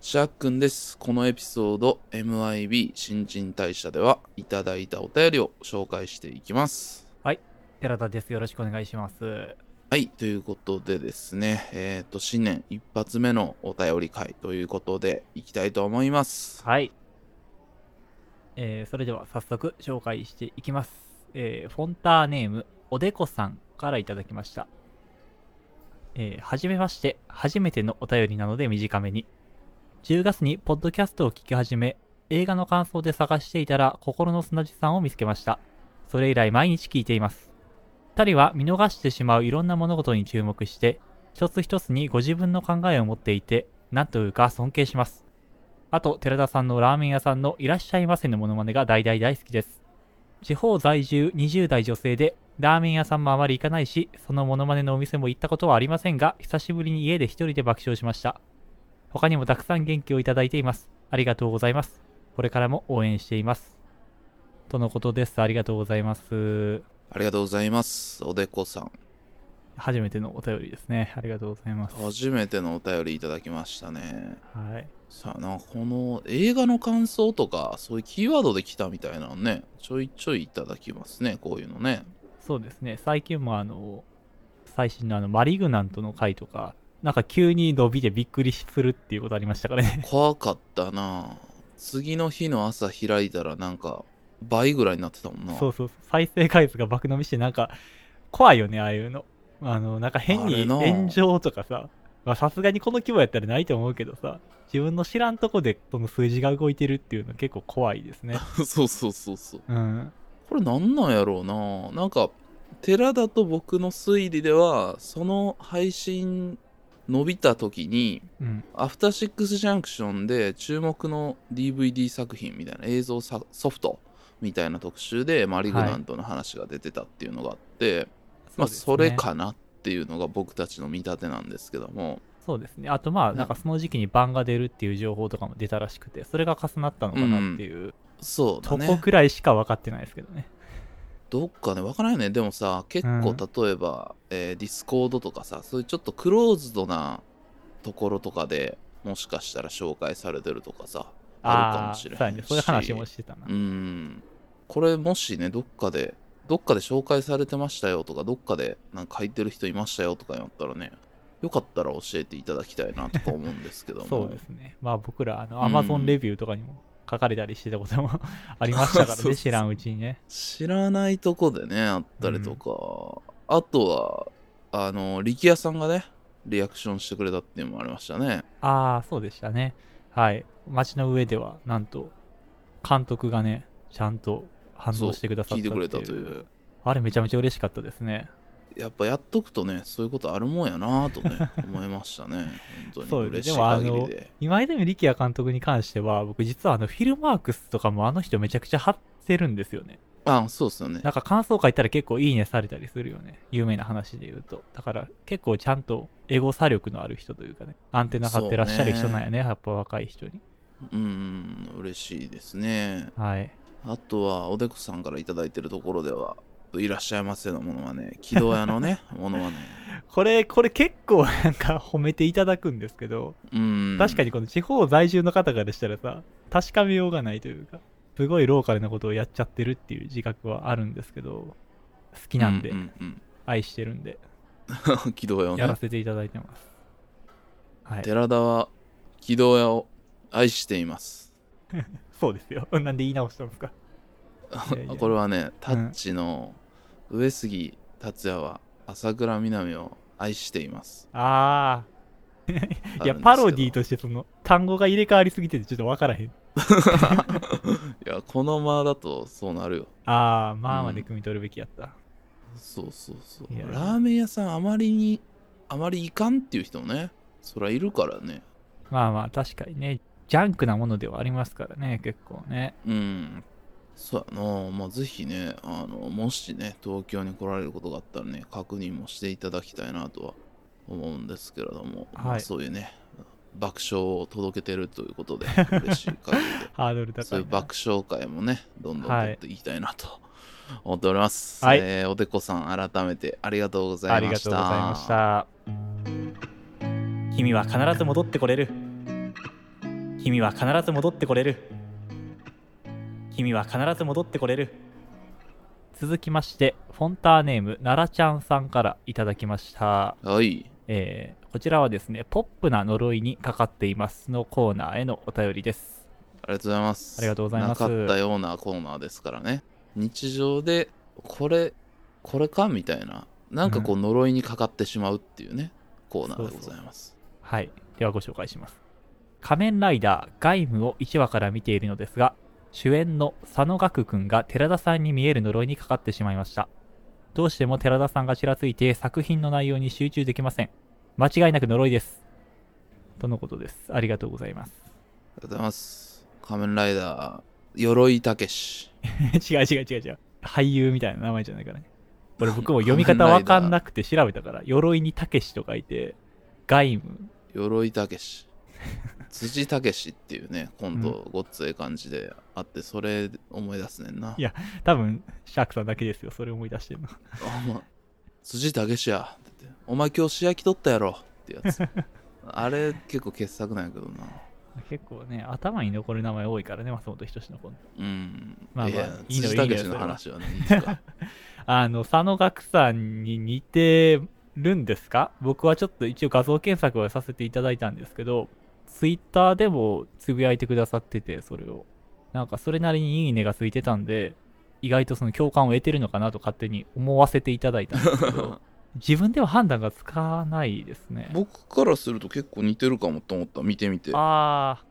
シャークンです。このエピソード MIB 新陳代謝ではいただいたお便りを紹介していきます。寺田です。よろしくお願いします。はい。ということでですね、えっ、と、新年一発目のお便り会ということでいきたいと思います。はい。えーそれでは早速紹介していきます。えーフォンターネーム、おでこさんからいただきました。えーはじめまして、初めてのお便りなので短めに。10月にポッドキャストを聞き始め、映画の感想で探していたら、心の砂地さんを見つけました。それ以来毎日聞いています。二人は見逃してしまういろんな物事に注目して、一つ一つにご自分の考えを持っていて、なんというか尊敬します。あと、寺田さんのラーメン屋さんのいらっしゃいませのモノマネが大大大好きです。地方在住20代女性で、ラーメン屋さんもあまり行かないし、そのモノマネのお店も行ったことはありませんが、久しぶりに家で一人で爆笑しました。他にもたくさん元気をいただいています。ありがとうございます。これからも応援しています。とのことです。ありがとうございます。ありがとうございます。おでこさん。初めてのお便りですね。ありがとうございます。初めてのお便りいただきましたね。はい。さあな、この映画の感想とか、そういうキーワードで来たみたいなのね、ちょいちょいいただきますね、こういうのね。そうですね、最近もあの、最新のあの、マリグナントの回とか、なんか急に伸びてびっくりするっていうことありましたからね。怖かったな次の日の朝開いたらなんか倍ぐらいになってたもんなそうそうそう、再生回数が爆伸びして、なんか、怖いよね、ああいうの。あの、なんか変に炎上とかさ、まあさすがにこの規模やったらないと思うけどさ、自分の知らんとこでその数字が動いてるっていうの結構怖いですね。そうそうそうそううん。これなんなんやろうななんか寺田と僕の推理ではその配信伸びた時にうん。アフターシックスジャンクションで注目の DVD 作品みたいな映像さソフトみたいな特集でマリグナントの話が出てたっていうのがあって、まあうですねそれ。かなっていうのが僕たちの見立てなんですけどもそうですね。あとまあ、なんかその時期に版が出るっていう情報とかも出たらしくて、それが重なったのかなっていう、そうだとこねくらいしか分かってないですけどね。どっかねわからんよねでもさ結構うん例えば、えー Discord とかさそういうちょっとクローズドなところとかでもしかしたら紹介されてるとかさあるかもしれ。ないしそういう話もしてたな。うんこれもしねどっかでどっかで紹介されてましたよとかどっかでなんか書いてる人いましたよとかやったらねよかったら教えていただきたいなとか思うんですけども そうですね。まあ僕ら、あの、うんアマゾンレビューとかにも書かれたりしてたことも ありましたからね、知らんうちにね。知らないとこでねあったりとか、あとはあの力也さんがねリアクションしてくれたっていうのもありましたねああ、そうでしたね。はい。街の上では、なんと、監督がね、ちゃんと反応してくださった聞いてくれたってというあれめちゃめちゃ嬉しかったですね。やっぱやっとくとねそういうことあるもんやなとね 思いましたね本当に嬉しいでもあの限りで今泉力也監督に関しては、僕実はあの、フィルマークスとかもあの人めちゃくちゃ貼ってるんですよね。あそうっすよねなんか感想書いたら結構いいねされたりするよね。有名な話で言うと。だから結構ちゃんとエゴ差力のある人というかね、アンテナ張ってらっしゃる人なんやね、やっぱ若い人に。うん嬉しいですねはい。あとはおでこさんから頂いてるところではいらっしゃいませのものはね 木戸屋のねものはね。これ、これ結構なんか 褒めていただくんですけど、うん。確かにこの地方在住の方からしたらさ、確かめようがないというか、すごいローカルなことをやっちゃってるっていう自覚はあるんですけど、好きなんで、うんうんうん。愛してるんで、木戸屋をね。やらせていただいてます。はい。寺田は木戸屋を愛しています。そうですよ。なんで言い直したんですか？いやいやこれはねタッチの上杉達也は朝倉みなみを愛しています。ああ。いや、パロディーとしてその、単語が入れ替わりすぎててちょっとわからへん。いやこの間だとそうなるよ。ああ、まあまうんで汲み取るべきやった。そうそうそう。いや。ラーメン屋さんあまりにあまりいかんっていう人もねそりゃいるからね。まあまあ、確かにね、ジャンクなものではありますからね、結構ね。うんそうやな。まあぜひねあのもしね東京に来られることがあったらね確認もしていただきたいなとは思うんですけれども、まあはいそういうね爆笑を届けてるということで 嬉しい限りで。ハードル高いな。そういう爆笑会もねどんどんはい取っていきたいなと思っております、はい。えーおでこさん改めてありがとうござありがいました。とうございました。君は必ず戻ってこれる。君は必ず戻ってこれる君は必ず戻ってこれる続きましてフォンターネーム奈良ちゃんさんからいただきましたはい。えーこちらはですね、ポップな呪いにかかっていますのコーナーへのお便りです。ありがとうございます。ありがとうございますなかったようなコーナーですからね。日常で、これ、これかみたいな、なんかこう呪いにかかってしまうっていうね、コーナーでございます。はい。ではご紹介します。仮面ライダーガイムを1話から見ているのですが、主演の佐野岳くんが寺田さんに見える呪いにかかってしまいました。どうしても寺田さんがちらついて作品の内容に集中できません。間違いなく呪いです。とのことです。ありがとうございます。ありがとうございます。仮面ライダー、鎧たけし。違う違う違う違う。俳優みたいな名前じゃないからね。これ僕も読み方わかんなくて調べたから、鎧にたけしと書いて、ガイム。鎧たけし。辻たけしっていうね、今度ごっつええ感じであって、それ思い出すねんな。いや多分、シャークさんだけですよ。それ思い出してるの。あま辻たけしやって言ってお前今日試合来とったやろってやつ あれ結構傑作なんやけどな結構ね、頭に残る名前多いからね、松本人志の子。うんまあまあいやいいののいいのよ話はねいいですか？あの、佐野岳さんに似てるんですか？僕はちょっと一応画像検索をさせていただいたんですけど、ツイッターでもつぶやいてくださってて、それを。なんかそれなりにいいねがついてたんで、意外とその共感を得てるのかなと勝手に思わせていただいたんですけど、自分では判断がつかないですね。僕からすると結構似てるかもと思った見てみてあ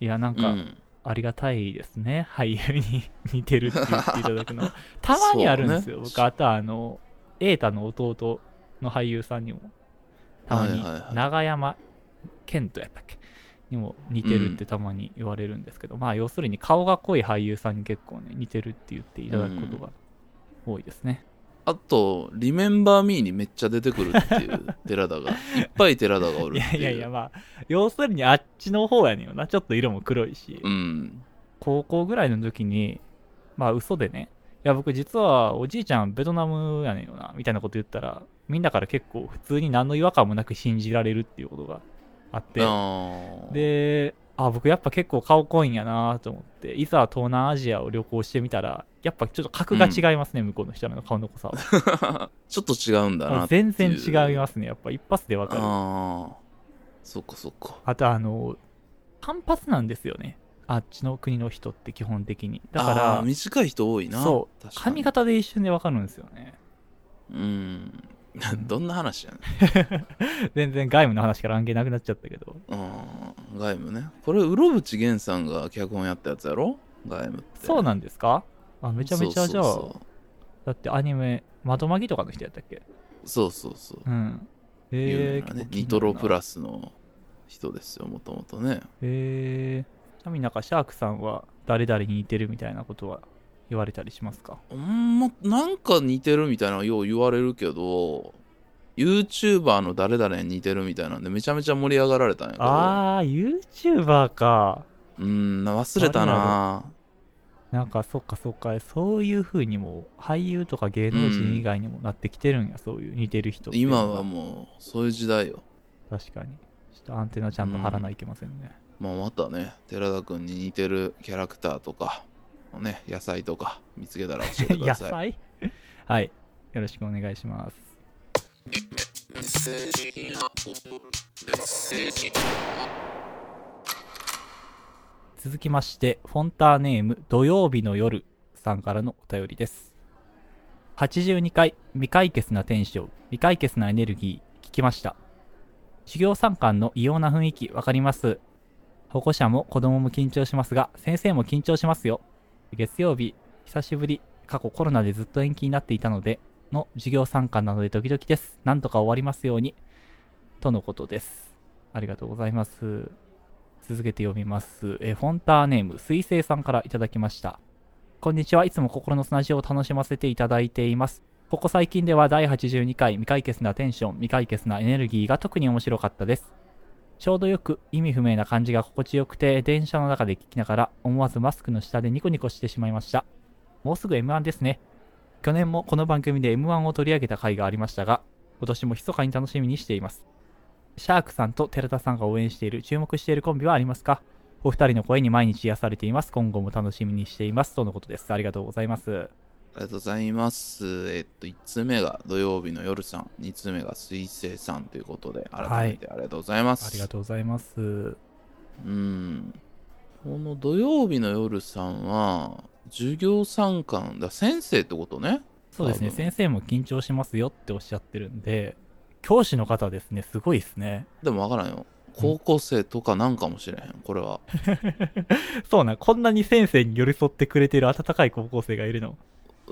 ー、いや、なんか、うんありがたいですね。俳優に似てるって言っていただくの。たまにあるんですよ。ね僕、あとあの、瑛太の弟の俳優さんにも、たまに、はいはいはい長山健人やったっけ？にも似てるってたまに言われるんですけど、まあ、要するに顔が濃い俳優さんに結構ね、似てるって言っていただくことが多いですね。あと「リメンバー・ミー」にめっちゃ出てくるっていう寺田が いっぱい寺田がおるいやいやいや、まあ、要するにあっちの方やねんよな。ちょっと色も黒いし。うん高校ぐらいの時に、まあ嘘でね、いや僕実はおじいちゃんベトナムやねんよな、みたいなこと言ったら、みんなから結構普通に何の違和感もなく信じられるっていうことがあって、で、あ、僕やっぱ結構顔濃いんやなと思って、いざ東南アジアを旅行してみたら、やっぱちょっと格が違いますね、向こうの人らの顔の濃さは。ちょっと違うんだな全然違いますね、やっぱ一発でわかる。ああそっかそっかあとあの、単発なんですよね。あっちの国の人って基本的に。だから短い人多いなそう髪型で一瞬でわかるんですよね。うん どんな話やねん。全然外務の話から関係なくなっちゃったけど。うん外務ね。これうろぶちげんさんが脚本やったやつやろ？外務って。そうなんですか？あ、めちゃめちゃじゃあ、だってアニメ、窓マギとかの人やったっけ？そうそうそう。そううん。有えー、ねニトロプラスの人ですよもともとね。えー、ちなみになんかシャークさんは誰々に似てるみたいなことは言われたりしますか？うんまなんか似てるみたいなのよう言われるけど YouTuber の誰々に似てるみたいなんでめちゃめちゃ盛り上がられたんやけど。あー、YouTuber か。うん忘れたな。なんかそっかそっか、そういう風にも俳優とか芸能人以外にもなってきてるんや、そういう似てる人今はもうそういう時代よ。確かに。ちょっとアンテナちゃんと張らないといけませんね。まあ、またね寺田君に似てるキャラクターとか、ね、野菜とか見つけたら教えてください 菜？はい。よろしくお願いします。続きまして、フォンターネーム土曜日の夜さんからのお便りです。82回未解決なテンション、未解決なエネルギー聞きました。授業参観の異様な雰囲気わかります。保護者も子供も緊張しますが、先生も緊張しますよ。月曜日、久しぶり、過去コロナでずっと延期になっていたので、の授業参観なのでドキドキです。なんとか終わりますように。とのことです。ありがとうございます。続けて読みます。えフォンターネーム、水星さんからいただきました。こんにちは。いつも心の砂地を楽しませていただいています。ここ最近では第82回未解決なテンション、未解決なエネルギーが特に面白かったです。ちょうどよく意味不明な感じが心地よくて、電車の中で聞きながら思わずマスクの下でニコニコしてしまいました。もうすぐ M1 ですね。去年もこの番組で M1 を取り上げた回がありましたが、今年も密かに楽しみにしています。シャークさんと寺田さんが応援している、注目しているコンビはありますか？お二人の声に毎日癒されています。今後も楽しみにしています。とのことです。ありがとうございます。ありがとうございます。えっと、1通目が土曜日の夜さん、2通目が水星さんということで、改めてありがとうございます。ありがとうございます。うん。この土曜日の夜さんは、授業参観だ、先生ってことね。そうですね。先生も緊張しますよっておっしゃってるんで、教師の方ですね。すごいですね。でもわからんよ。高校生とかなんかもしれへん、これは。そうなん、こんなに先生に寄り添ってくれてる温かい高校生がいるの。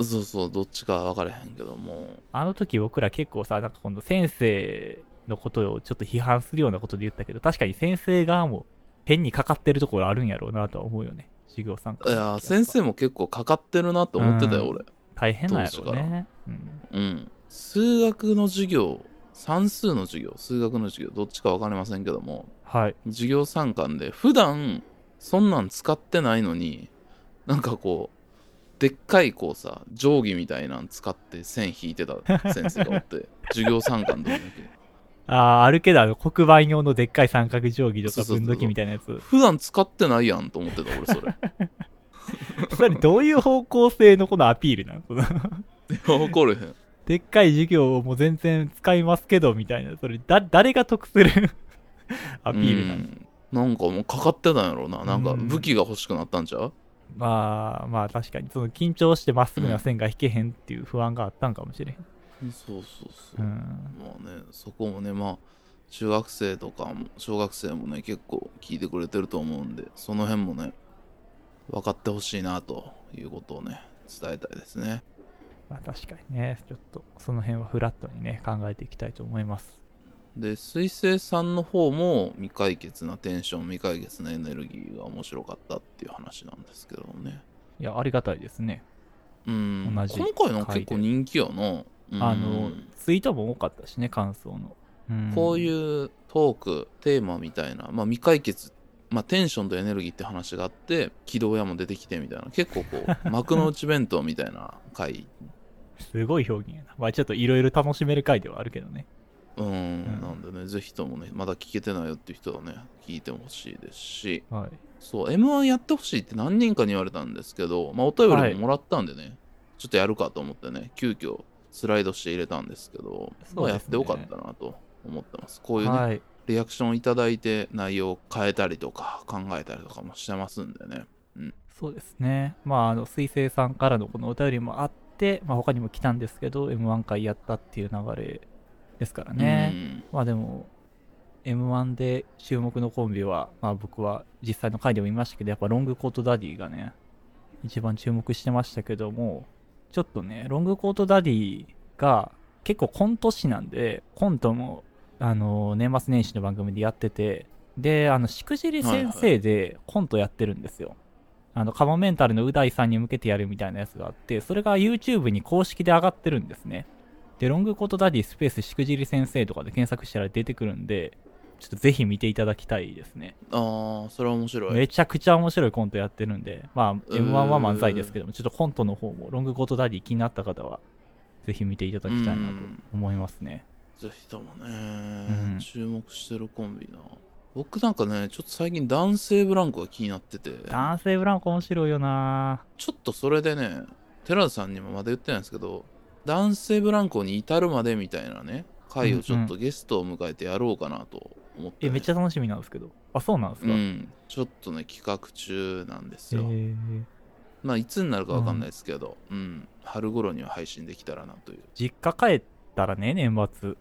そうそう、どっちか分からへんけども。あの時僕ら結構さ、なんか今度先生のことをちょっと批判するようなことで言ったけど、確かに先生側も変にかかってるところあるんやろうなとは思うよね。授業参加。いや、先生も結構かかってるなって思ってたよ、うん俺。大変なんやろうね。うん。うん。数学の授業、算数の授業、数学の授業、どっちか分かりませんけども、はい。授業参観で、普段そんなん使ってないのに、なんかこう、でっかいこうさ、定規みたいなん使って線引いてた先生がおって、授業参観の時だけ。ああ、あるけど、あの、黒板用のでっかい三角定規とかそうそうそう分度器みたいなやつ。普段使ってないやんと思ってた、俺それ。それどういう方向性のこのアピールなのそのいや、怒れへん。でっかい授業をもう全然使いますけど、みたいな。それ、だ、誰が得する？アピールなのうんなんかもうかかってたんやろうな。なんかうん武器が欲しくなったんちゃう？まあ、まあ確かに、その緊張してまっすぐな線が引けへんっていう不安があったんかもしれへん。そうそうそうう。ん。まあね、そこもね、まあ、中学生とかも、小学生もね、結構聞いてくれてると思うんで、その辺もね、分かってほしいなということをね、伝えたいですね。まあ確かにね、ちょっとその辺はフラットにね、考えていきたいと思います。で、水星さんの方も未解決なテンション、未解決なエネルギーが面白かったっていう話なんですけどもね。いや、ありがたいですね。うん、同じ今回の結構人気やな。うんあの、ツイートも多かったしね、感想の。うんこういうトーク、テーマみたいな、まあ未解決、まあテンションとエネルギーって話があって、起動屋も出てきてみたいな、結構こう、幕の内弁当みたいな回、すごい表現やな。まあちょっといろいろ楽しめる回ではあるけどね。うん、んなんでね、ぜひともね、まだ聞けてないよっていう人はね、聞いてほしいですし、はい。そう、M1 やってほしいって何人かに言われたんですけど、まあお便りももらったんでね、ちょっとやるかと思ってね、急遽スライドして入れたんですけど、まあやってよかったなと思ってます。こういうね、はい。リアクションいただいて内容を変えたりとか考えたりとかもしてますんでね。そうですね。まあ、あの、水星さんからのこのお便りもあって、まあ他にも来たんですけど、M1 回やったっていう流れですからね。まあでも、M1 で注目のコンビは、まあ僕は実際の回でも言いましたけど、やっぱロングコートダディがね、一番注目してましたけども、ちょっとね、ロングコートダディが結構コント師なんで、コントも、あの、年末年始の番組でやってて、で、あの、しくじり先生でコントやってるんですよ。あの、カモメンタルのう大さんに向けてやるみたいなやつがあって、それが YouTube に公式で上がってるんですね。で、ロングコートダディスペースしくじり先生とかで検索したら出てくるんで、ちょっとぜひ見ていただきたいですね。ああ、それは面白い。めちゃくちゃ面白いコントやってるんで、まあ、ん M1 は漫才ですけども、ちょっとコントの方も、ロングコートダディ気になった方は、ぜひ見ていただきたいなと思いますね。ぜひともね、ん注目してるコンビな。僕なんかね、ちょっと最近男性ブランコが気になってて、男性ブランコ面白いよなちょっとそれでね、寺田さんにもまだ言ってないんですけど、男性ブランコに至るまでみたいなね、回をちょっとゲストを迎えてやろうかなと思って、え、ねめっちゃ楽しみなんですけど。あ、そうなんですか、へうん、ちょっとね、企画中なんですよ。ーまあ、いつになるかわかんないですけど、うん、春頃には配信できたらなという。実家帰ったらね、年末。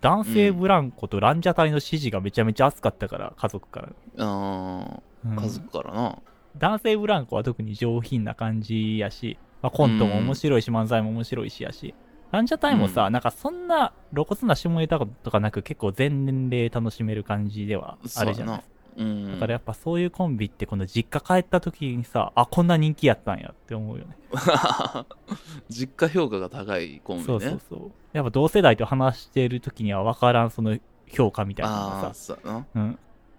男性ブランコとランジャタイの支持がめちゃめちゃ熱かったから、家族から。あうんー、家族からな。男性ブランコは特に上品な感じやし、まあ、コントも面白いし、漫才も面白いしやし。ランジャタイもさ、うなんかそんな露骨な下ネタとかなく結構全年齢楽しめる感じではあるじゃないですか。うん。だからやっぱそういうコンビってこの実家帰った時にさ、あ、こんな人気やったんやって思うよね。実家評価が高いコンビね。そうそうそう。やっぱ同世代と話してる時には分からんその評価みたいなのがさ、そうん。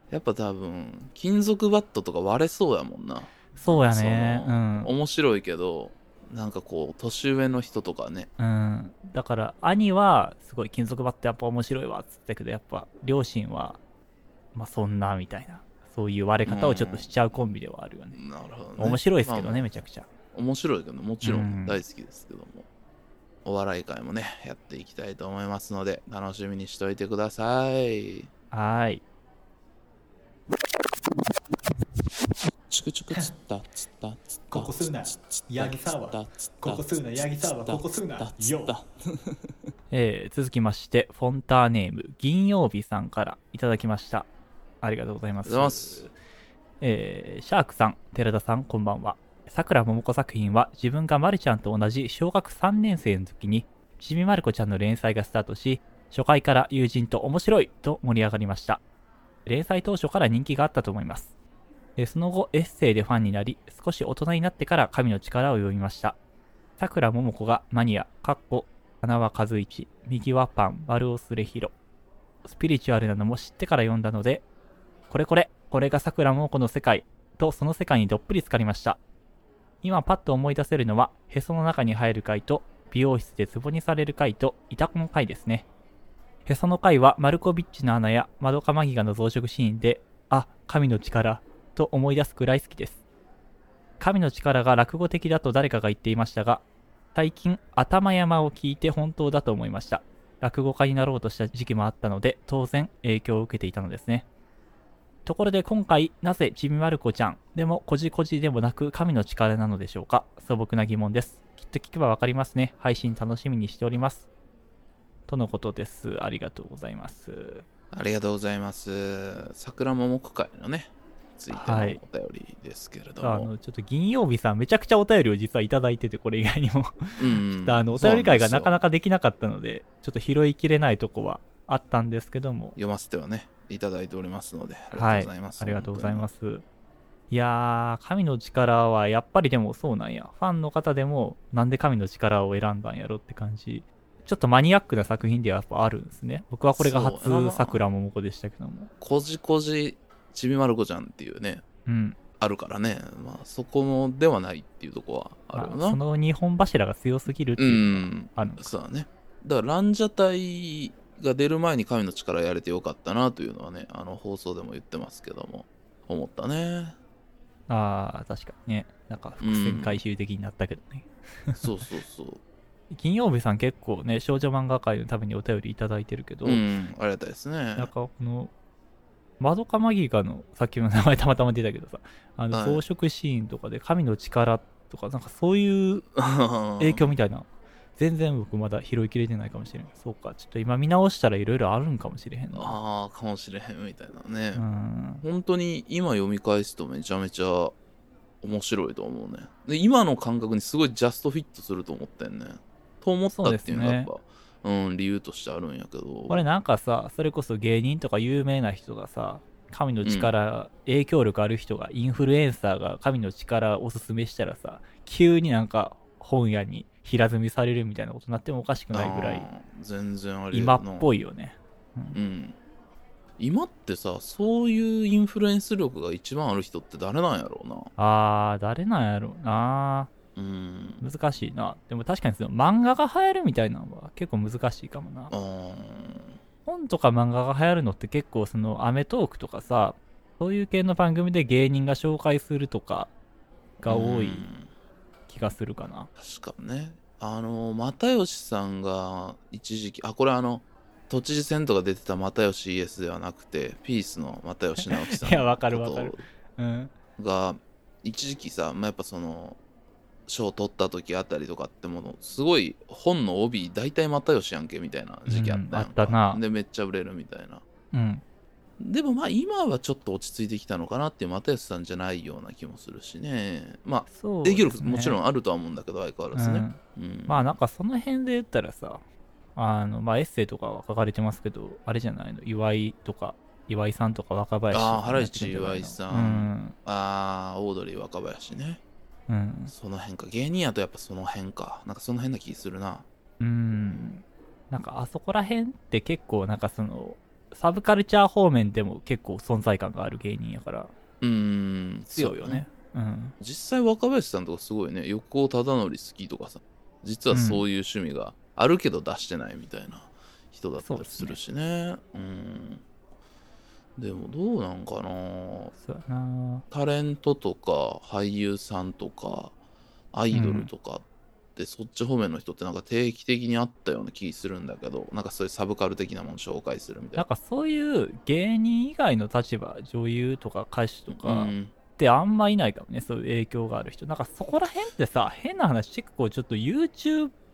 やっぱ多分、金属バットとか割れそうやもんな。そうやね。うん。面白いけど、なんかこう、年上の人とかね。うん。だから、兄は、すごい金属バットやっぱ面白いわ、っつったけど、やっぱ、両親は、まあそんな、みたいな。そういう割れ方をちょっとしちゃうコンビではあるよね。なるほど、ね。面白いですけどね、まあめちゃくちゃ。面白いけど、もちろうんん大好きですけども。お笑い会もね、やっていきたいと思いますので、楽しみにしておいてください。はーい。チクチクつったつったつったここすなヤギサワつったここすなヤギサワここすなよつったえー続きまして、フォンターネーム、銀曜日さんからいただきました。ありがとうございます。ありがとうございますえーシャークさん、寺田さん、こんばんは。さくらももこ作品は自分がまるちゃんと同じ小学3年生の時に、ちびまる子ちゃんの連載がスタートし、初回から友人と面白いと盛り上がりました。連載当初から人気があったと思います。えその後、エッセイでファンになり、少し大人になってから神の力を読みました。さくらももこがマニア、かっこ、花輪和一、右はパン、丸尾すれひろ。スピリチュアルなのも知ってから読んだので、これこれ、これがさくらもこの世界、とその世界にどっぷり浸かりました。今パッと思い出せるのは、へその中に入る回と、美容室でツボにされる回と、イタコの回ですね。へその回は、マルコビッチの穴や、マドカマギガの増殖シーンで、あ、神の力、と思い出すくらい好きです。神の力が落語的だと誰かが言っていましたが、最近、頭山を聞いて本当だと思いました。落語家になろうとした時期もあったので、当然影響を受けていたのですね。ところで今回、なぜちびまる子ちゃんでもこじこじでもなく神の力なのでしょうか？素朴な疑問です。きっと聞けばわかりますね。配信楽しみにしております。とのことです。ありがとうございます。ありがとうございます。桜ももこ会のね、ついてのおはい便りですけれども。あの、ちょっと銀曜日さん、めちゃくちゃお便りを実はいただいてて、これ以外にも。うん あの、お便り会がなかななかできなかったので、ちょっと拾いきれないとこはあったんですけども、読ませてはね、いただいておりますので、ありがとはいうございます。ありがとうございます。いやー、神の力はやっぱりでもそうなんや。ファンの方でも、なんで神の力を選んだんやろって感じ。ちょっとマニアックな作品ではやっぱあるんですね。僕はこれが初桜桃子でしたけども。こじこじちびまる子ちゃんっていうね、うん。あるからね、まあそこのではないっていうとこはあるよな。まあその日本柱が強すぎるってういうの。あるのか。そうだね。だからランジャタイが出る前に神の力やれてよかったなというのはね、あの放送でも言ってますけども、思ったね。ああ、確かにね。なんか伏線回収的になったけどね。そうそうそう。金曜日さん結構ね、少女漫画界のためにお便りいただいてるけど、うん、ありがたいですねなん。かこの、マドカマギカの、さっきの名前たまたま出たけどさ、あの、はい装飾シーンとかで神の力とか、なんかそういう 影響みたいな、全然僕まだ拾いきれてないかもしれない。そうか、ちょっと今見直したらいろいろあるんかもしれへんな。ああ、かもしれへんみたいなね。うん。本当に今読み返すとめちゃめちゃ面白いと思うね。で、今の感覚にすごいジャストフィットすると思ってんね。と思ったっていうのがやっぱ、うん、理由としてあるんやけど。これなんかさ、それこそ芸人とか有名な人がさ、神の力、影響力ある人が、インフルエンサーが神の力をおすすめしたらさ、急になんか本屋に平積みされるみたいなことになってもおかしくないぐらい、全然あり今っぽい。いよね。うん。今ってさ、そういうインフルエンス力が一番ある人って誰なんやろうな。あー、誰なんやろうなうん。難しいな。でも確かにその漫画が流行るみたいなのは結構難しいかもなあ。ー本とか漫画が流行るのって結構そのアメトークとかさ、そういう系の番組で芸人が紹介するとかが多いうん気がするかな。確かにねあの又吉さんが一時期あこれあの都知事選とか出てた又吉 ES ではなくてピースの又吉直樹さん いやわかるわのかるうん。が一時期さ、まあ、やっぱその賞取った時あたりとかってものすごい本の帯大体又吉やんけみたいな時期あったやんか、うんな。でめっちゃ売れるみたいな。うん。でもまあ今はちょっと落ち着いてきたのかなっていう又吉さんじゃないような気もするしね。まあそう影響力もちろんあるとは思うんだけど相変わらずね、うん。うん。まあなんかその辺で言ったらさ、あの、まあエッセイとかは書かれてますけど、あれじゃないの、岩井とか、岩井さんとか若林とかあー原市岩井さん。うん。あーオードリー若林ねうん。その辺か芸人やとやっぱその辺かなんかその辺な気するなうん。なんかあそこら辺って結構なんかその、サブカルチャー方面でも結構存在感がある芸人やから、うーん強いよね。うん。実際若林さんとかすごいね横尾忠則好きとかさ実はそういう趣味があるけど出してないみたいな人だったりするしねうんでもどうなんかな。のそうやな。タレントとか俳優さんとかアイドルとかってそっち方面の人ってなんか定期的にあったような気するんだけどなんかそういうサブカル的なもの紹介するみたいな。んかそういう芸人以外の立場女優とか歌手とな。かうん。ってあんまいないかもね。そういう影響がある人。なんかそこら辺ってさ変な話結構ちょっと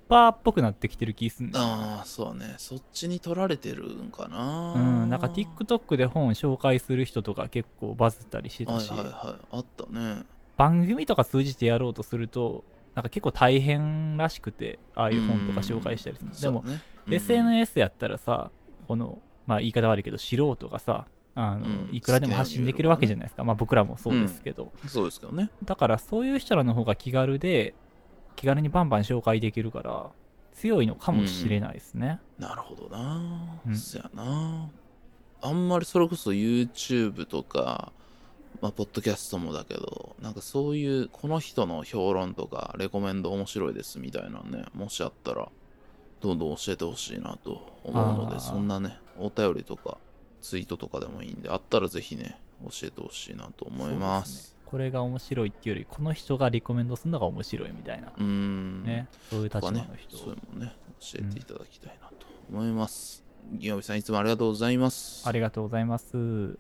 YouTuber っぽくなってきてる気すんねん。ああそうね。そっちに取られてるんかな。うん、なんか TikTok で本紹介する人とか結構バズったりしてたし、はいはいはい。あったね。番組とか通じてやろうとするとなんか結構大変らしくてああいう本とか紹介したりするの。でも、ね。うん SNS やったらさこのまあ言い方悪いけど素人がさあの、うんいくらでも発信できるわけじゃないですか、まあ僕らもそうですけど、そうですけどね。だからそういう人らの方が気軽で気軽にバンバン紹介できるから強いのかもしれないですね、なるほどな、うん。そやな。あんまりそれこそ YouTube とかまあポッドキャストもだけどなんかそういうこの人の評論とかレコメンド面白いですみたいなねもしあったらどんどん教えてほしいなと思うのでそんなねお便りとかツイートとかでもいいんであったらぜひね教えてほしいなと思いますこれが面白いっていうよりこの人がリコメンドするのが面白いみたいな、うーん。ね。そういう立場のとかね人。そういうのもね教えていただきたいなと思います、ギヨビさんいつもありがとうございます。ありがとうございます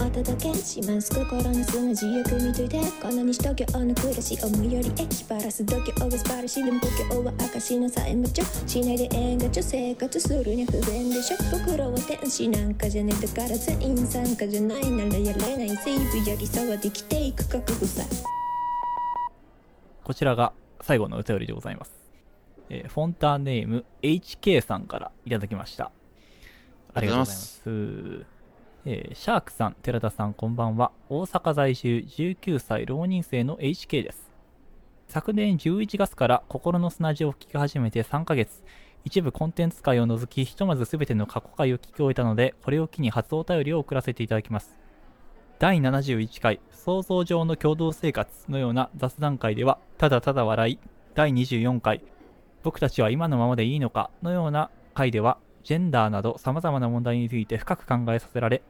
お届けします。心に住む自由組みといてこの西東京の暮らし思いより駅パラス。度胸が素晴らしいでも故郷は証の債務帳しないで縁がちょ生活するには不便でしょ僕らは天使なんかじゃねえだから全員参加じゃないならやれないセーブやり騒できていく覚悟さこちらが最後のお便りでございます。えーフォンターネーム HK さんからいただきました。ありがとうございます。えーシャークさん、寺田さん、こんばんは。大阪在住19歳浪人生の HK です。昨年11月から心の砂地を聞き始めて3ヶ月。一部コンテンツ界を除き、ひとまず全ての過去回を聞き終えたので、これを機に初お便りを送らせていただきます。第71回想像上の共同生活のような雑談会ではただただ笑い第24回僕たちは今のままでいいのかのような回ではジェンダーなど様々な問題について深く考えさせられ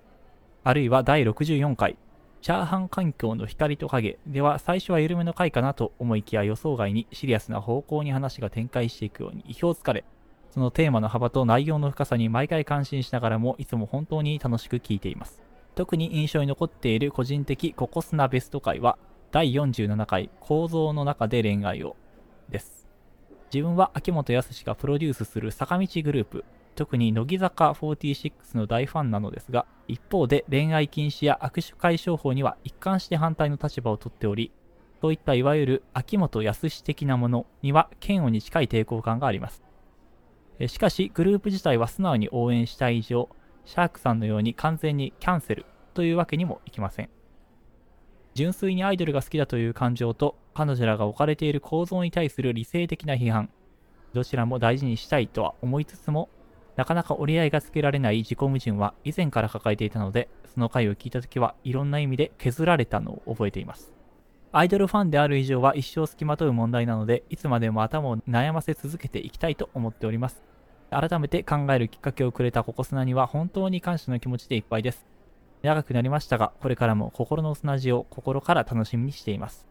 あるいは第64回チャーハン環境の光と影では最初は緩めの回かなと思いきや予想外にシリアスな方向に話が展開していくように意表をつかれそのテーマの幅と内容の深さに毎回感心しながらもいつも本当に楽しく聞いています。特に印象に残っている個人的ココスナベスト回は第47回構造の中で恋愛をです。自分は秋元康がプロデュースする坂道グループ特に乃木坂46の大ファンなのですが一方で恋愛禁止や握手解消法には一貫して反対の立場をとっておりそういったいわゆる秋元康的なものには嫌悪に近い抵抗感がありますしかしグループ自体は素直に応援したい以上シャークさんのように完全にキャンセルというわけにもいきません。純粋にアイドルが好きだという感情と彼女らが置かれている構造に対する理性的な批判、どちらも大事にしたいとは思いつつも、なかなか折り合いがつけられない自己矛盾は以前から抱えていたので、その回を聞いたときはいろんな意味で削られたのを覚えています。アイドルファンである以上は一生付きまとう問題なので、いつまでも頭を悩ませ続けていきたいと思っております。改めて考えるきっかけをくれたココスナには本当に感謝の気持ちでいっぱいです。長くなりましたが、これからも心の砂地を心から楽しみにしています。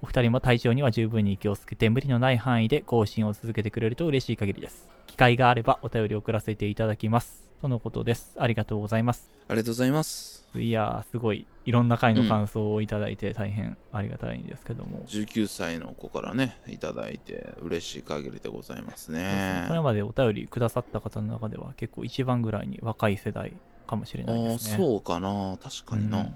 お二人も体調には十分に気をつけて無理のない範囲で更新を続けてくれると嬉しい限りです。機会があればお便り送らせていただきます。とのことです。ありがとうございます。ありがとうございますいやー、すごい、いろんな回の感想をいただいて大変ありがたいんですけども。19歳の子からねいただいて嬉しい限りでございますねこれまでお便りくださった方の中では結構一番ぐらいに若い世代かもしれああないですね。そうかな確かにな、うん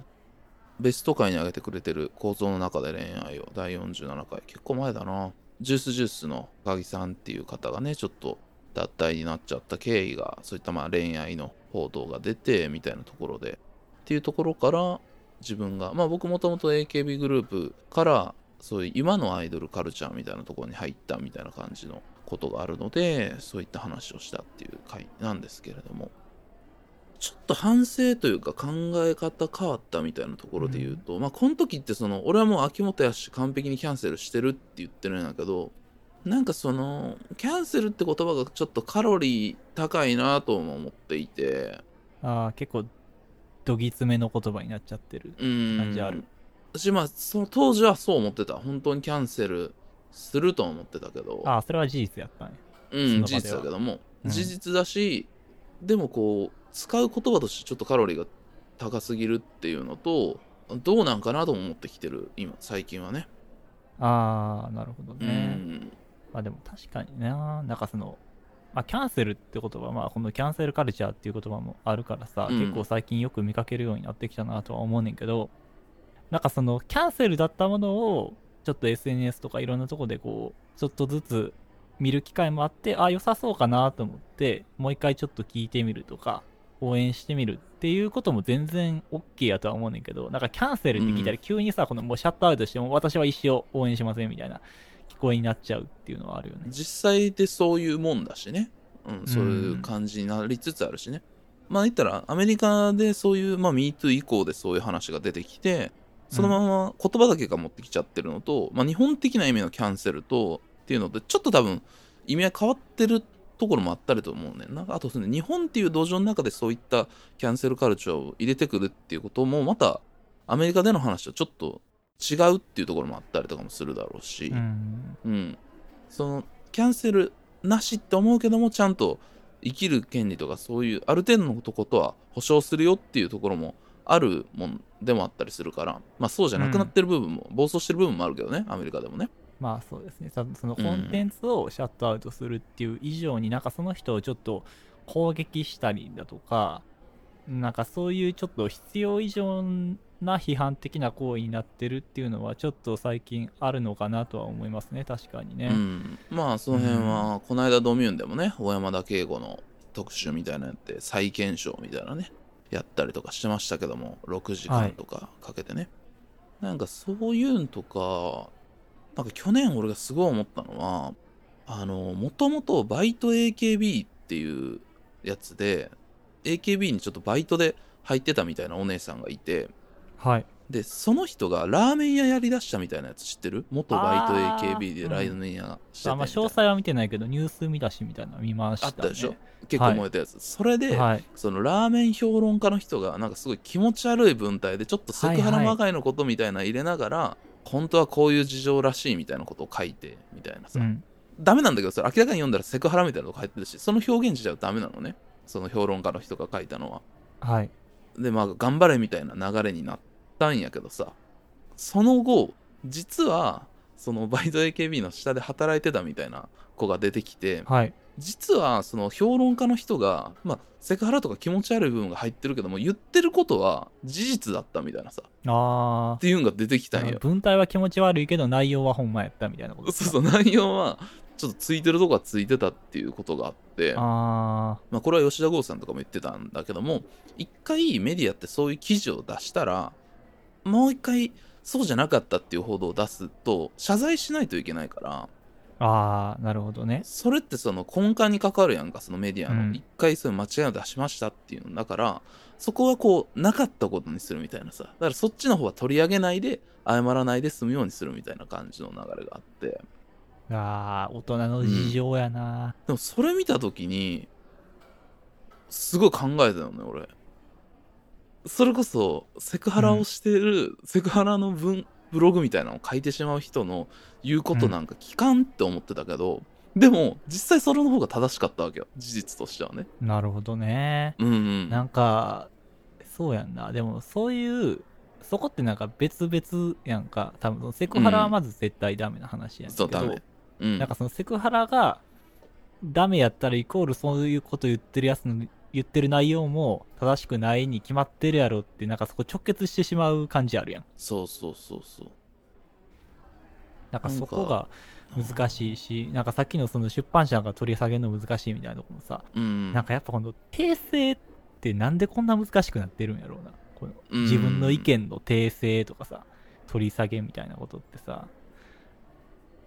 ベスト回に挙げてくれてる構造の中で恋愛を第47回結構前だなジュースジュースの高木さんっていう方がねちょっと脱退になっちゃった経緯がそういったまあ恋愛の報道が出てみたいなところで。っていうところから自分がまあ僕もともと AKB グループからそういう今のアイドルカルチャーみたいなところに入ったみたいな感じのことがあるのでそういった話をしたっていう回なんですけれども。ちょっと反省というか考え方変わったみたいなところで言うと、まあこの時ってその俺はもう秋元康完璧にキャンセルしてるって言ってるんだけどなんかそのキャンセルって言葉がちょっとカロリー高いなとも思っていて。ああ、結構、どぎつめの言葉になっちゃってるうん。感じある。私まあその当時はそう思ってた。本当にキャンセルするとは思ってたけど。ああ、それは事実やったね。うん事実だけども、うん。事実だしでもこう使う言葉としてちょっとカロリーが高すぎるっていうのとどうなんかなとも思ってきてる今最近はね。ああ、なるほどうね。んまあでも確かにな、なんかその、まあキャンセルって言葉、まあこのキャンセルカルチャーっていう言葉もあるからさ、うん。結構最近よく見かけるようになってきたなとは思うねんけど、なんかそのキャンセルだったものを、ちょっと SNS とかいろんなとこでこう、ちょっとずつ見る機会もあって、あ、良さそうかなと思って、もう一回ちょっと聞いてみるとか、応援してみるっていうことも全然 OK やとは思うねんけど、なんかキャンセルって聞いたら急にさ、このもうシャットアウトしても私は一生応援しませんみたいな聞こえになっちゃうっていうのはあるよね。実際でそういうもんだしね、うん、そういう感じになりつつあるしね、まあ言ったらアメリカでそういう、まあ、MeToo 以降でそういう話が出てきてそのまま言葉だけが持ってきちゃってるのと、まあ、日本的な意味のキャンセルとっていうのでちょっと多分意味合い変わってるところもあったりと思うねんな。あとその日本っていう土壌の中でそういったキャンセルカルチャーを入れてくるっていうこともまたアメリカでの話とちょっと違うっていうところもあったりとかもするだろうし、うん。うん、そのキャンセルなしって思うけどもちゃんと生きる権利とかそういうある程度のとことは保証するよっていうところもあるもんでもあったりするから。まあそうじゃなくなってる部分も、暴走してる部分もあるけどねアメリカでもね。まあそうですね。ただそのコンテンツをシャットアウトするっていう以上になんかその人をちょっと攻撃したりだとか、なんかそういうちょっと必要以上な批判的な行為になってるっていうのはちょっと最近あるのかなとは思いますね。確かにね。うん、まあその辺は、この間ドミューンでもね小山田圭吾の特集みたいなのやって再検証みたいなねやったりとかしてましたけども6時間とかかけてね、なんかそういうのとかなんか去年俺がすごい思ったのはあのもともとバイト AKB っていうやつで AKB にちょっとバイトで入ってたみたいなお姉さんがいてはい。でその人がラーメン屋やりだしたみたいなやつ知ってる？元バイト AKB でラーメン屋しててあまあ詳細は見てないけど、ニュース見出しみたいなの見ました、ね。あったでしょ？結構燃えたやつ、それで、はい。そのラーメン評論家の人がなんかすごい気持ち悪い文体でちょっとセクハラまがいのことみたいなの入れながら、本当はこういう事情らしいみたいなことを書いてみたいなさ、うん。ダメなんだけどそれ明らかに読んだらセクハラみたいなのが入ってるしその表現自体はダメなのね。その評論家の人が書いたのは。はい。でまあ頑張れみたいな流れになったんやけどさその後実はそのバイト AKB の下で働いてたみたいな子が出てきてはい。実はその評論家の人がまあセクハラとか気持ち悪い部分が入ってるけども言ってることは事実だったみたいなさっあていうのが出てきたんあ。よ文体は気持ち悪いけど内容はほんまやったみたいなことそうそう内容はちょっとついてるとこはついてたっていうことがあってあまあ、これは吉田剛さんとかも言ってたんだけども一回メディアってそういう記事を出したらもう一回そうじゃなかったっていう報道を出すと謝罪しないといけないからあ。ああ、なるほどね。それってその根幹に関わるやんかそのメディアうんの一回そういう間違いを出しましたっていうのだからそこはこうなかったことにするみたいなさだからそっちの方は取り上げないで謝らないで済むようにするみたいな感じの流れがあってああ、大人の事情やな。でもそれ見た時にすごい考えたよね俺それこそセクハラをしてる、セクハラの文ブログみたいなのを書いてしまう人の言うことなんか聞かんって思ってたけど、でも実際それの方が正しかったわけよ。事実としてはね。なるほどね。うんうん。なんか、そうやんな。でも、そういう、そこってなんか別々やんか。多分セクハラはまず絶対ダメな話やんけど、そうダメ。うん。なんかそのセクハラがダメやったらイコールそういうこと言ってるやつの言ってる内容も正しくないに決まってるやろってなんかそこ直結してしまう感じあるやん。そうそうそうそうなんかそこが難しいし、なんかさっきのその出版社が取り下げるの難しいみたいなとこもさ、うんなんかやっぱこの訂正ってなんでこんな難しくなってるんやろうな。このうん自分の意見の訂正とかさ、取り下げみたいなことってさ、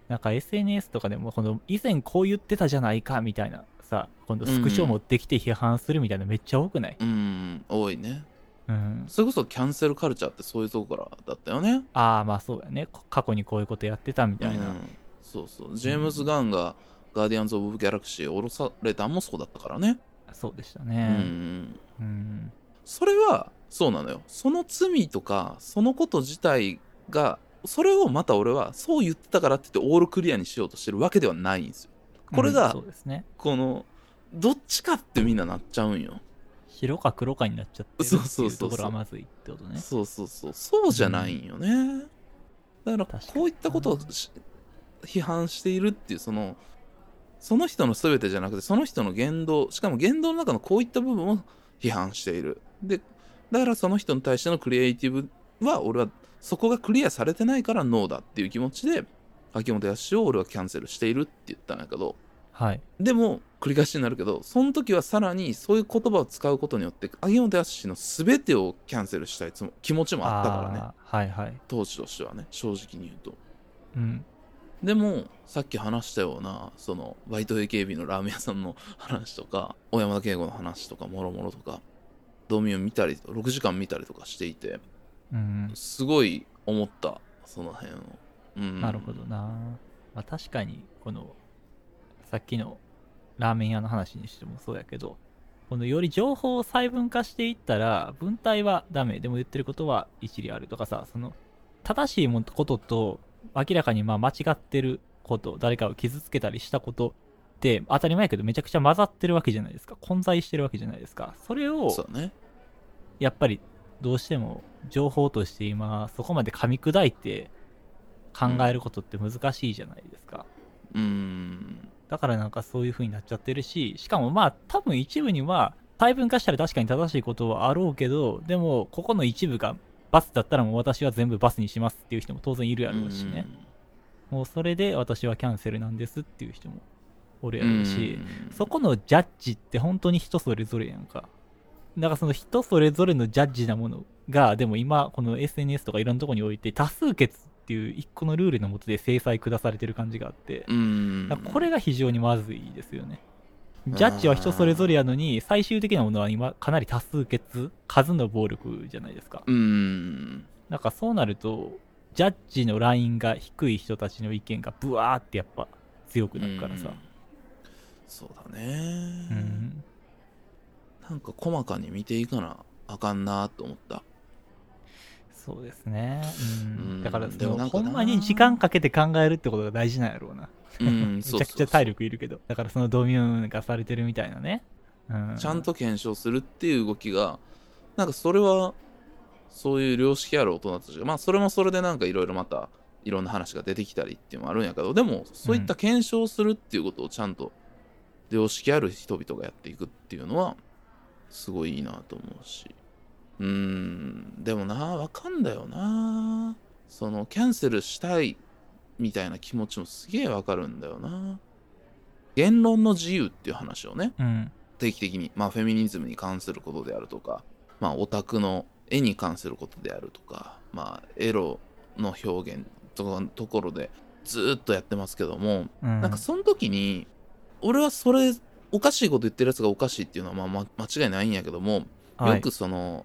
なんか SNS とかでもこの以前こう言ってたじゃないかみたいなさ、今度スクショ持ってきて批判するみたいなめっちゃ多くない？うん多いねうん。それこそキャンセルカルチャーってそういうとこからだったよねああ、まあそうやね。こ過去にこういうことやってたみたいな。うん、そうそうジェームズ・ガンがガーディアンズ・オブ・ギャラクシーを降ろされたんもそうだったからねそうでしたうね。んうん。それはそうなのよその罪とかそのこと自体がそれをまた俺はそう言ってたからって言ってオールクリアにしようとしてるわけではないんですよこれうんがそうですね。このどっちかってみんななっちゃうんよ。白か黒かになっちゃってるそうっていうところがまずいってことね。そうそうそう。そうじゃないんよね、だから確かに。こういったことをし批判しているっていうそのその人の全てじゃなくてその人の言動しかも言動の中のこういった部分を批判している。でだからその人に対してのクリエイティブは俺はそこがクリアされてないからノーだっていう気持ちで秋元康を俺はキャンセルしているって言ったんやけどはい。でも繰り返しになるけどその時はさらにそういう言葉を使うことによって秋元康の全てをキャンセルしたいつも気持ちもあったからねはいはい。当時としてはね正直に言うとうん。でもさっき話したようなそのバイト AKB のラーメン屋さんの話とか小山田圭吾の話とかもろもろとかドミュン見たり6時間見たりとかしていてうん。すごい思ったその辺を、うん、なるほどな。まあ確かに、この、さっきのラーメン屋の話にしてもそうやけど、このより情報を細分化していったら、文体はダメ、でも言ってることは一理あるとかさ、その、正しいことと、明らかにまあ間違ってること、誰かを傷つけたりしたことって、当たり前やけどめちゃくちゃ混ざってるわけじゃないですか。混在してるわけじゃないですか。それを、やっぱりどうしても情報として今そこまで噛み砕いて考えることって難しいじゃないですか、うん。だからなんかそういう風になっちゃってるししかもまあ多分一部には細分化したら確かに正しいことはあろうけどでもここの一部がバスだったらもう私は全部バスにしますっていう人も当然いるやろうしね、もうそれで私はキャンセルなんですっていう人もおるやろうし、そこのジャッジって本当に人それぞれやんか。だからその人それぞれのジャッジなものが、でも今、この SNS とかいろんなとこにおいて、多数決っていう一個のルールのもとで制裁下されてる感じがあって、これが非常にまずいですよね。ジャッジは人それぞれやのに、最終的なものは今、かなり多数決、数の暴力じゃないですか。うん。なんかそうなると、ジャッジのラインが低い人たちの意見がブワーってやっぱ強くなるからさ。うん。そうだね、うん。なんか細かに見ていかなあかんなと思ったそうですね。うん。うんだから、ほんまに時間かけて考えるってことが大事なんやろうな。うんめちゃくちゃ体力いるけど。だからそのドミューンがされてるみたいなね。うん。ちゃんと検証するっていう動きがなんかそれはそういう良識ある大人たちがまあそれもそれでなんかいろいろまたいろんな話が出てきたりっていうのもあるんやけどでもそういった検証するっていうことをちゃんと良識ある人々がやっていくっていうのはすごいいいなと思うしうーん。でもなわかんだよな。そのキャンセルしたいみたいな気持ちもすげえわかるんだよな。言論の自由っていう話をね。うん。定期的に、まあ、フェミニズムに関することであるとか、まあ、オタクの絵に関することであるとか、まあ、エロの表現とかのところでずーっとやってますけども、うん。なんかその時に俺はそれおかしいこと言ってるやつがおかしいっていうのはまあま間違いないんやけども、はい。よくその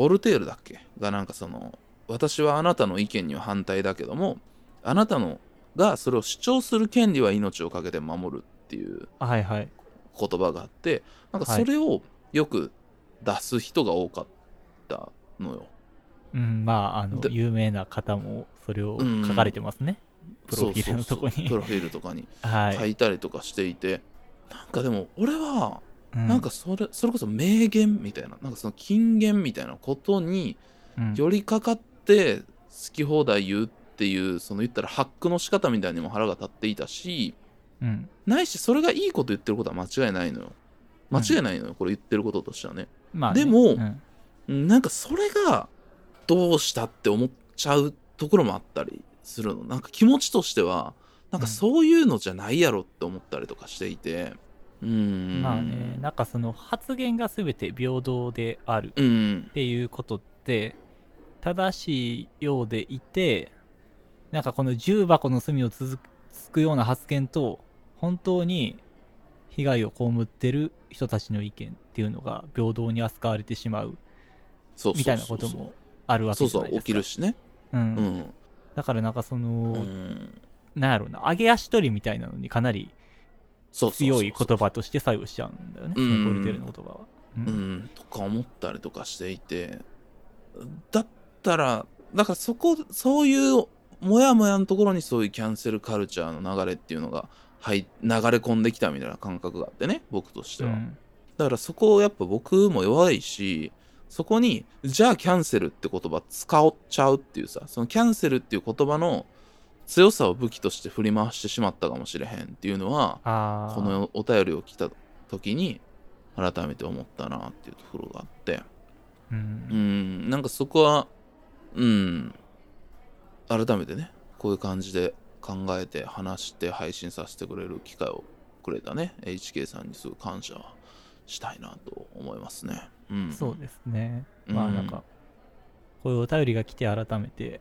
ボルテールだっけ？がなんかその私はあなたの意見には反対だけどもあなたのがそれを主張する権利は命を懸けて守るっていう。言葉があってなんかはいそれをよく出す人が多かったのよ。うん、まあ、あの、で有名な方もそれを書かれてますね。プロフィールのとこに。プロフィールとかに はい。書いたりとかしていて、なんかでも俺はうなんかそれそれこそ名言みたいななんかその金言みたいなことにうん、寄りかかって好き放題言うっていうその言ったらハックの仕方みたいにも腹が立っていたしうん。ないしそれがいいこと言ってることは間違いないのよ。間違いないのよ、これ言ってることとしてはね。まあね、でもうん。うんなんかそれがどうしたって思っちゃうところもあったりするの。なんか気持ちとしてはなんかそういうのじゃないやろって思ったりとかしていてうん。まあね、なんかその発言が全て平等であるうん。っていうことって正しいようでいてなんかこの重箱の隅をつつくような発言と本当に被害を被ってる人たちの意見っていうのが平等に扱われてしまうそうそうそうそう。みたいなこともあるわそうけじゃないですか。そう起きるしね。うん。うん。だからなんかその、うん。なんやろうな上げ足取りみたいなのにかなりそうそうそうそう強い言葉として作用しちゃうんだよね、うん。そのポリテールの言葉は。ううん。ん、とか思ったりとかしていて、だったら、だからそこ、そういう、もやもやのところにそういうキャンセルカルチャーの流れっていうのが、はい、流れ込んできたみたいな感覚があってね、僕としては。うん。だからそこをやっぱ僕も弱いし、そこに、じゃあキャンセルって言葉使っちゃうっていうさ、そのキャンセルっていう言葉の強さを武器として振り回してしまったかもしれへんっていうのは。このお便りを来た時に改めて思ったなっていうところがあってう。うんんなんかそこはうん改めてねこういう感じで考えて話して配信させてくれる機会をくれたね HK さんにすごい感謝はしたいなと思いますねうんそうですね。うんまあなんか、こういうお便りが来て改めて、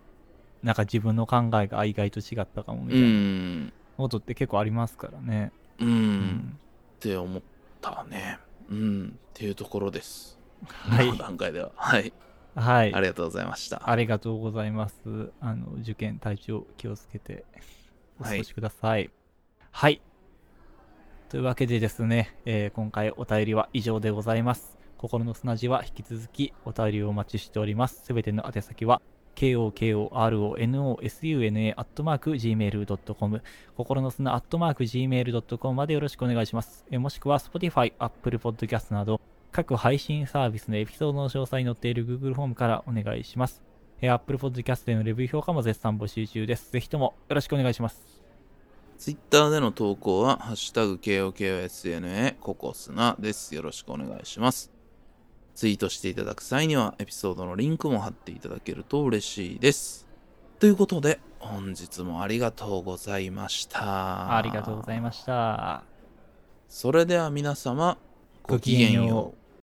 なんか自分の考えが意外と違ったかもみたういなんことって結構ありますからね。うん、うんって思ったねうんっていうところですはい段階でははいはい。ありがとうございましたありがとうございます。あの、受験体調気をつけてお過ごしください。はい。というわけでですね、えー今回お便りは以上でございます。心の砂地は引き続きお便りをお待ちしております。すべての宛先は kokoronosuna.gmail.com 心の砂 .gmail.com までよろしくお願いします。えもしくは Spotify、Apple Podcast など各配信サービスのエピソードの詳細に載っている Google フォームからお願いします。え Apple Podcast でのレビュー評価も絶賛募集中です。ぜひともよろしくお願いします。ツイッターでの投稿は、ハッシュタグ KOKOSNA ココスナです。よろしくお願いします。ツイートしていただく際には、エピソードのリンクも貼っていただけると嬉しいです。ということで、本日もありがとうございました。ありがとうございました。それでは皆様、ごきげんよう。